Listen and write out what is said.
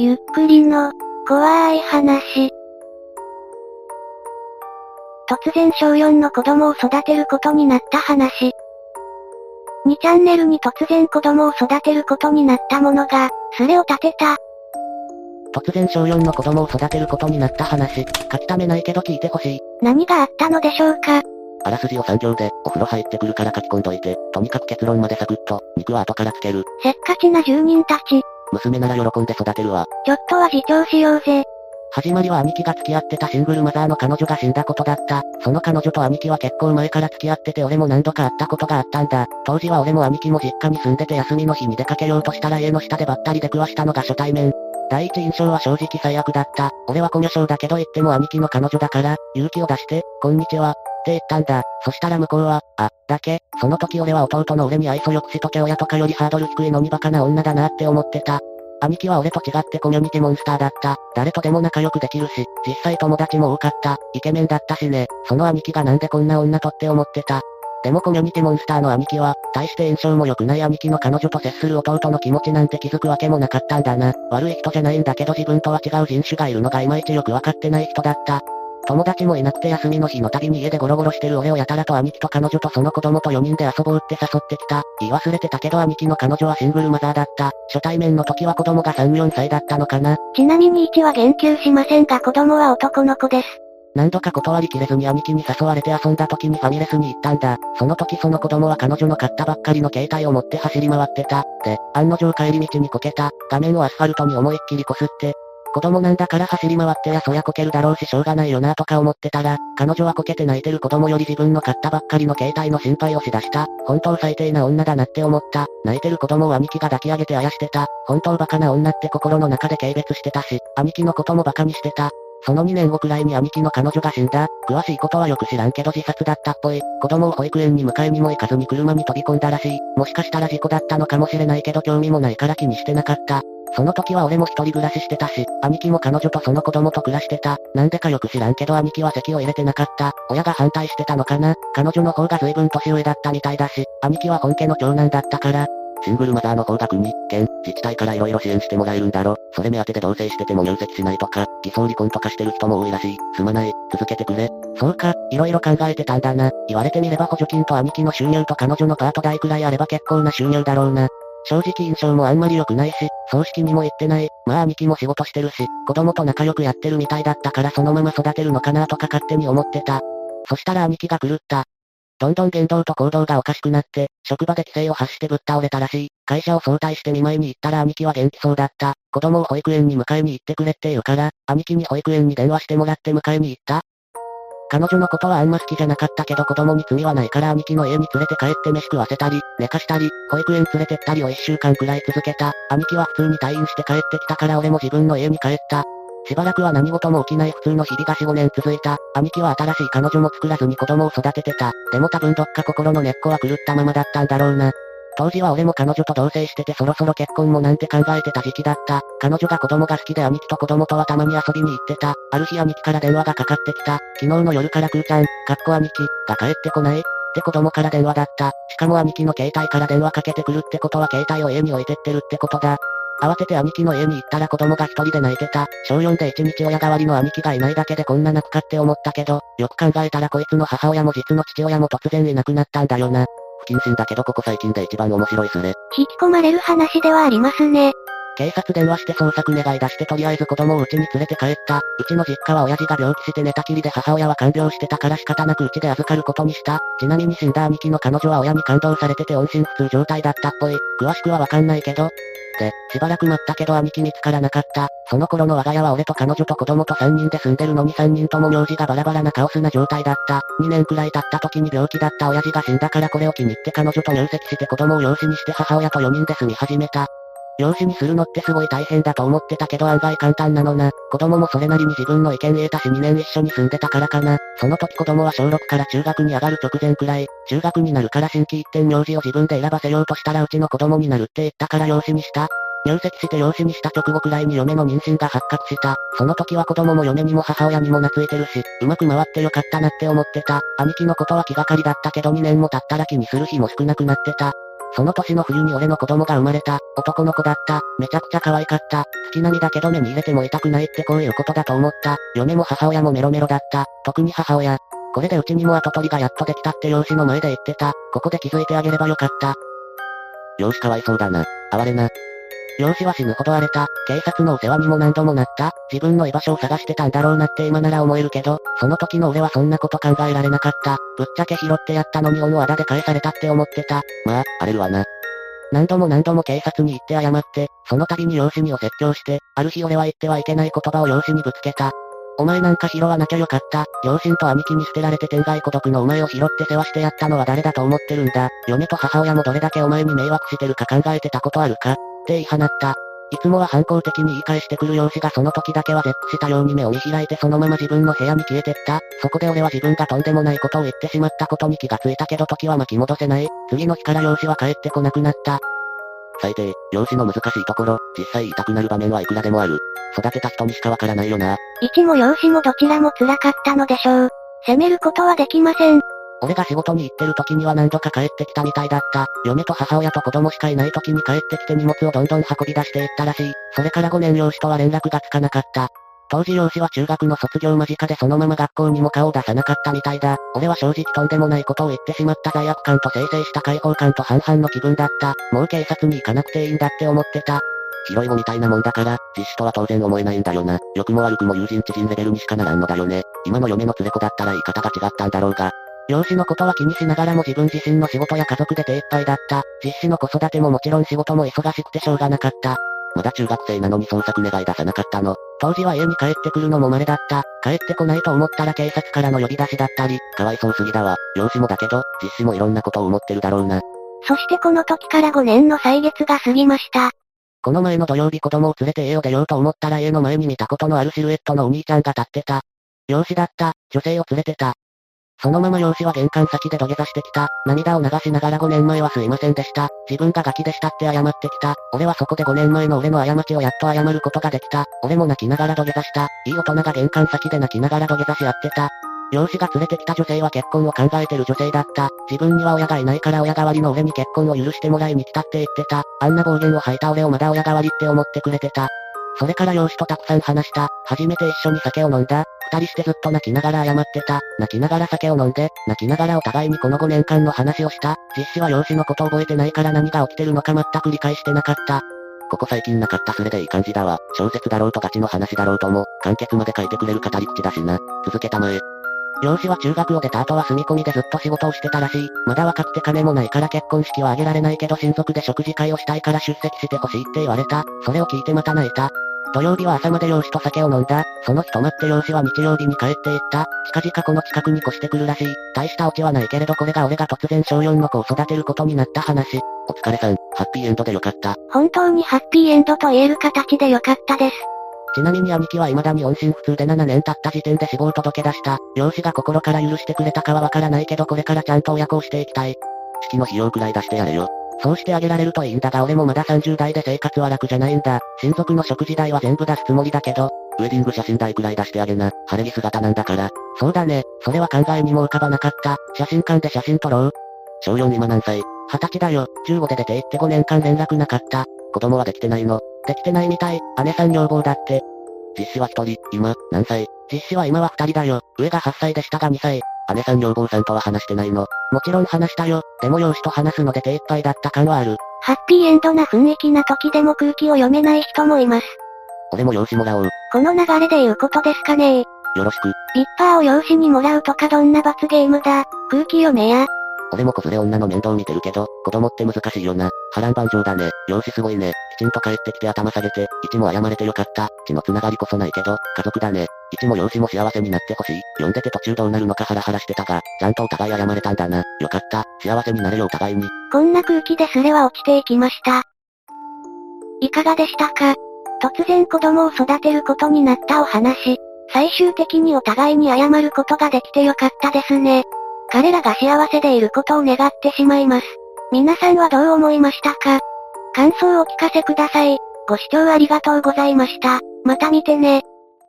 ゆっくりの、怖い話。突然小4の子供を育てることになった話。2チャンネルに突然子供を育てることになったものが、スレを立てた。突然小4の子供を育てることになった話、書きためないけど聞いてほしい。何があったのでしょうかあらすじを3行で、お風呂入ってくるから書き込んどいて、とにかく結論までサクッと、肉は後からつける。せっかちな住人たち。娘なら喜んで育てるわ。ちょっとは自重しようぜ。始まりは兄貴が付き合ってたシングルマザーの彼女が死んだことだった。その彼女と兄貴は結構前から付き合ってて俺も何度か会ったことがあったんだ。当時は俺も兄貴も実家に住んでて休みの日に出かけようとしたら家の下でばったり出くわしたのが初対面。第一印象は正直最悪だった。俺はコミュ障だけど言っても兄貴の彼女だから、勇気を出して、こんにちは、って言ったんだ。そしたら向こうは、あ、だけ、その時俺は弟の俺に愛想よくしとけ親とかよりハードル低いのにバカな女だなって思ってた。兄貴は俺と違ってコミュニティモンスターだった。誰とでも仲良くできるし、実際友達も多かった。イケメンだったしね。その兄貴がなんでこんな女とって思ってた。でもコミュニティモンスターの兄貴は、大して印象も良くない兄貴の彼女と接する弟の気持ちなんて気づくわけもなかったんだな。悪い人じゃないんだけど自分とは違う人種がいるのがいまいちよくわかってない人だった。友達もいなくて休みの日の度に家でゴロゴロしてる俺をやたらと兄貴と彼女とその子供と4人で遊ぼうって誘ってきた。言い忘れてたけど兄貴の彼女はシングルマザーだった。初対面の時は子供が3、4歳だったのかな。ちなみに1は言及しませんが子供は男の子です。何度か断りきれずに兄貴に誘われて遊んだ時にファミレスに行ったんだ。その時その子供は彼女の買ったばっかりの携帯を持って走り回ってた。で、案の定帰り道にこけた。画面をアスファルトに思いっきり擦って、子供なんだから走り回ってやそやこけるだろうししょうがないよなとか思ってたら、彼女はこけて泣いてる子供より自分の買ったばっかりの携帯の心配をしだした。本当最低な女だなって思った。泣いてる子供を兄貴が抱き上げてあやしてた。本当バカな女って心の中で軽蔑してたし、兄貴のこともバカにしてた。その2年後くらいに兄貴の彼女が死んだ。詳しいことはよく知らんけど自殺だったっぽい。子供を保育園に迎えにも行かずに車に飛び込んだらしい。もしかしたら事故だったのかもしれないけど興味もないから気にしてなかった。その時は俺も一人暮らししてたし、兄貴も彼女とその子供と暮らしてた。なんでかよく知らんけど兄貴は席を入れてなかった。親が反対してたのかな彼女の方が随分年上だったみたいだし、兄貴は本家の長男だったから、シングルマザーの方が国、県、自治体から色々支援してもらえるんだろ。それ目当てで同棲してても入籍しないとか、偽装離婚とかしてる人も多いらしい。すまない、続けてくれ。そうか、色々考えてたんだな。言われてみれば補助金と兄貴の収入と彼女のパート代くらいあれば結構な収入だろうな。正直印象もあんまり良くないし、葬式にも行ってない。まあ兄貴も仕事してるし、子供と仲良くやってるみたいだったからそのまま育てるのかなとか勝手に思ってた。そしたら兄貴が狂った。どんどん言動と行動がおかしくなって、職場で規制を発してぶっ倒れたらしい。会社を早退して見舞いに行ったら兄貴は元気そうだった。子供を保育園に迎えに行ってくれって言うから、兄貴に保育園に電話してもらって迎えに行った。彼女のことはあんま好きじゃなかったけど子供に罪はないから兄貴の家に連れて帰って飯食わせたり、寝かしたり、保育園連れてったりを一週間くらい続けた。兄貴は普通に退院して帰ってきたから俺も自分の家に帰った。しばらくは何事も起きない普通の日々が4、5年続いた。兄貴は新しい彼女も作らずに子供を育ててた。でも多分どっか心の根っこは狂ったままだったんだろうな。当時は俺も彼女と同棲しててそろそろ結婚もなんて考えてた時期だった。彼女が子供が好きで兄貴と子供とはたまに遊びに行ってた。ある日兄貴から電話がかかってきた。昨日の夜からくーちゃん、かっこ兄貴、が帰ってこないって子供から電話だった。しかも兄貴の携帯から電話かけてくるってことは携帯を家に置いてってるってことだ。慌てて兄貴の家に行ったら子供が一人で泣いてた。小4で一日親代わりの兄貴がいないだけでこんな泣くかって思ったけど、よく考えたらこいつの母親も実の父親も突然いなくなったんだよな。謹慎だけどここ最近で一番面白いスレ。引き込まれる話ではありますね。警察電話して捜索願い出してとりあえず子供を家に連れて帰った。うちの実家は親父が病気して寝たきりで母親は看病してたから仕方なくうちで預かることにした。ちなみに死んだ兄貴の彼女は親に感動されてて音信不通状態だったっぽい。詳しくはわかんないけど。で、しばらく待ったけど兄貴見つからなかった。その頃の我が家は俺と彼女と子供と3人で住んでるのに3人とも名字がバラバラなカオスな状態だった。2年くらい経った時に病気だった親父が死んだからこれを気に入って彼女と入籍して子供を養子にして母親と4人で住み始めた。養子にするのってすごい大変だと思ってたけど案外簡単なのな。子供もそれなりに自分の意見得たし2年一緒に住んでたからかな。その時子供は小6から中学に上がる直前くらい、中学になるから新規一点名字を自分で選ばせようとしたらうちの子供になるって言ったから養子にした。入籍して養子にした直後くらいに嫁の妊娠が発覚した。その時は子供も嫁にも母親にも懐いてるし、うまく回ってよかったなって思ってた。兄貴のことは気がかりだったけど2年も経ったら気にする日も少なくなってた。その年の冬に俺の子供が生まれた。男の子だった。めちゃくちゃ可愛かった。月並みだけど目に入れても痛くないってこういうことだと思った。嫁も母親もメロメロだった。特に母親。これでうちにも跡取りがやっとできたって養子の前で言ってた。ここで気づいてあげればよかった。養子かわいそうだな。哀れな。養子は死ぬほど荒れた。警察のお世話にも何度もなった。自分の居場所を探してたんだろうなって今なら思えるけど、その時の俺はそんなこと考えられなかった。ぶっちゃけ拾ってやったのに恩をあだで返されたって思ってた。まあ、荒れるわな。何度も何度も警察に行って謝って、その度に養子にを説教して、ある日俺は言ってはいけない言葉を養子にぶつけた。お前なんか拾わなきゃよかった。両親と兄貴に捨てられて天外孤独のお前を拾って世話してやったのは誰だと思ってるんだ。嫁と母親もどれだけお前に迷惑してるか考えてたことあるか？って言い放った。いつもは反抗的に言い返してくる容姿がその時だけは絶句したように目を見開いてそのまま自分の部屋に消えてった。そこで俺は自分がとんでもないことを言ってしまったことに気がついたけど時は巻き戻せない。次の日から容姿は帰ってこなくなった。最低、容姿の難しいところ、実際言いたくなる場面はいくらでもある。育てた人にしかわからないよな。一も容姿もどちらも辛かったのでしょう。責めることはできません。俺が仕事に行ってる時には何度か帰ってきたみたいだった。嫁と母親と子供しかいない時に帰ってきて荷物をどんどん運び出していったらしい。それから5年養子とは連絡がつかなかった。当時養子は中学の卒業間近でそのまま学校にも顔を出さなかったみたいだ。俺は正直とんでもないことを言ってしまった罪悪感と生成した解放感と半々の気分だった。もう警察に行かなくていいんだって思ってた。広いもみたいなもんだから、実子とは当然思えないんだよな。良くも悪くも友人知人レベルにしかならんのだよね。今の嫁の連れ子だったら言い方が違ったんだろうが、養子のことは気にしながらも自分自身の仕事や家族で手一杯だった。実子の子育てももちろん仕事も忙しくてしょうがなかった。まだ中学生なのに捜索願い出さなかったの。当時は家に帰ってくるのも稀だった。帰ってこないと思ったら警察からの呼び出しだったり。かわいそうすぎだわ。養子もだけど、実子もいろんなことを思ってるだろうな。そしてこの時から5年の歳月が過ぎました。この前の土曜日子供を連れて家を出ようと思ったら家の前に見たことのあるシルエットのお兄ちゃんが立ってた。養子だった、女性を連れてた。そのまま養子は玄関先で土下座してきた。涙を流しながら5年前はすいませんでした。自分がガキでしたって謝ってきた。俺はそこで5年前の俺の過ちをやっと謝ることができた。俺も泣きながら土下座した。いい大人が玄関先で泣きながら土下座し合ってた。養子が連れてきた女性は結婚を考えてる女性だった。自分には親がいないから親代わりの俺に結婚を許してもらいに来たって言ってた。あんな暴言を吐いた俺をまだ親代わりって思ってくれてた。それから養子とたくさん話した。初めて一緒に酒を飲んだ。二人してずっと泣きながら謝ってた。泣きながら酒を飲んで、泣きながらお互いにこの5年間の話をした。実施は養子のこと覚えてないから何が起きてるのか全く理解してなかった。ここ最近なかったそれでいい感じだわ。小説だろうとガチの話だろうとも、完結まで書いてくれる語り口だしな。続けたまえ。養子は中学を出た後は住み込みでずっと仕事をしてたらしい。まだ若くて金もないから結婚式は挙げられないけど親族で食事会をしたいから出席してほしいって言われた。それを聞いてまた泣いた。土曜日は朝まで養子と酒を飲んだ。その日泊まって養子は日曜日に帰っていった。近々この近くに越してくるらしい。大したオチはないけれどこれが俺が突然小4の子を育てることになった話。お疲れさん、ハッピーエンドでよかった。本当にハッピーエンドと言える形でよかったです。ちなみに兄貴は未だに音信不通で7年経った時点で死亡届出した。養子が心から許してくれたかはわからないけどこれからちゃんと親子をしていきたい。式の費用くらい出してやれよ。そうしてあげられるといいんだが俺もまだ30代で生活は楽じゃないんだ。親族の食事代は全部出すつもりだけど、ウェディング写真代くらい出してあげな。晴れ着姿なんだから。そうだね。それは考えにも浮かばなかった。写真館で写真撮ろう。小4今何歳二十歳だよ。15で出て行って5年間連絡なかった。子供はできてないのできてないみたい。姉さん女房だって。実子は一人、今、何歳実子は今は二人だよ。上が8歳で下が2歳。姉さん女房さんとは話してないのもちろん話したよ。でも養子と話すので手一杯だった感はある。ハッピーエンドな雰囲気な時でも空気を読めない人もいます。俺も養子もらおう。この流れで言うことですかねよろしく。リッパーを養子にもらうとかどんな罰ゲームだ。空気読めや。俺も子連れ女の面倒見てるけど、子供って難しいよな。波乱万丈だね。養子すごいね。きちんと帰ってきて頭下げて、一も謝れてよかった。血の繋がりこそないけど、家族だね。一も養子も幸せになってほしい。読んでて途中どうなるのかハラハラしてたが、ちゃんとお互い謝れたんだな。よかった。幸せになれよお互いに。こんな空気ですれは落ちていきました。いかがでしたか？突然子供を育てることになったお話。最終的にお互いに謝ることができてよかったですね。彼らが幸せでいることを願ってしまいます。皆さんはどう思いましたか？感想をお聞かせください。ご視聴ありがとうございました。また見てね。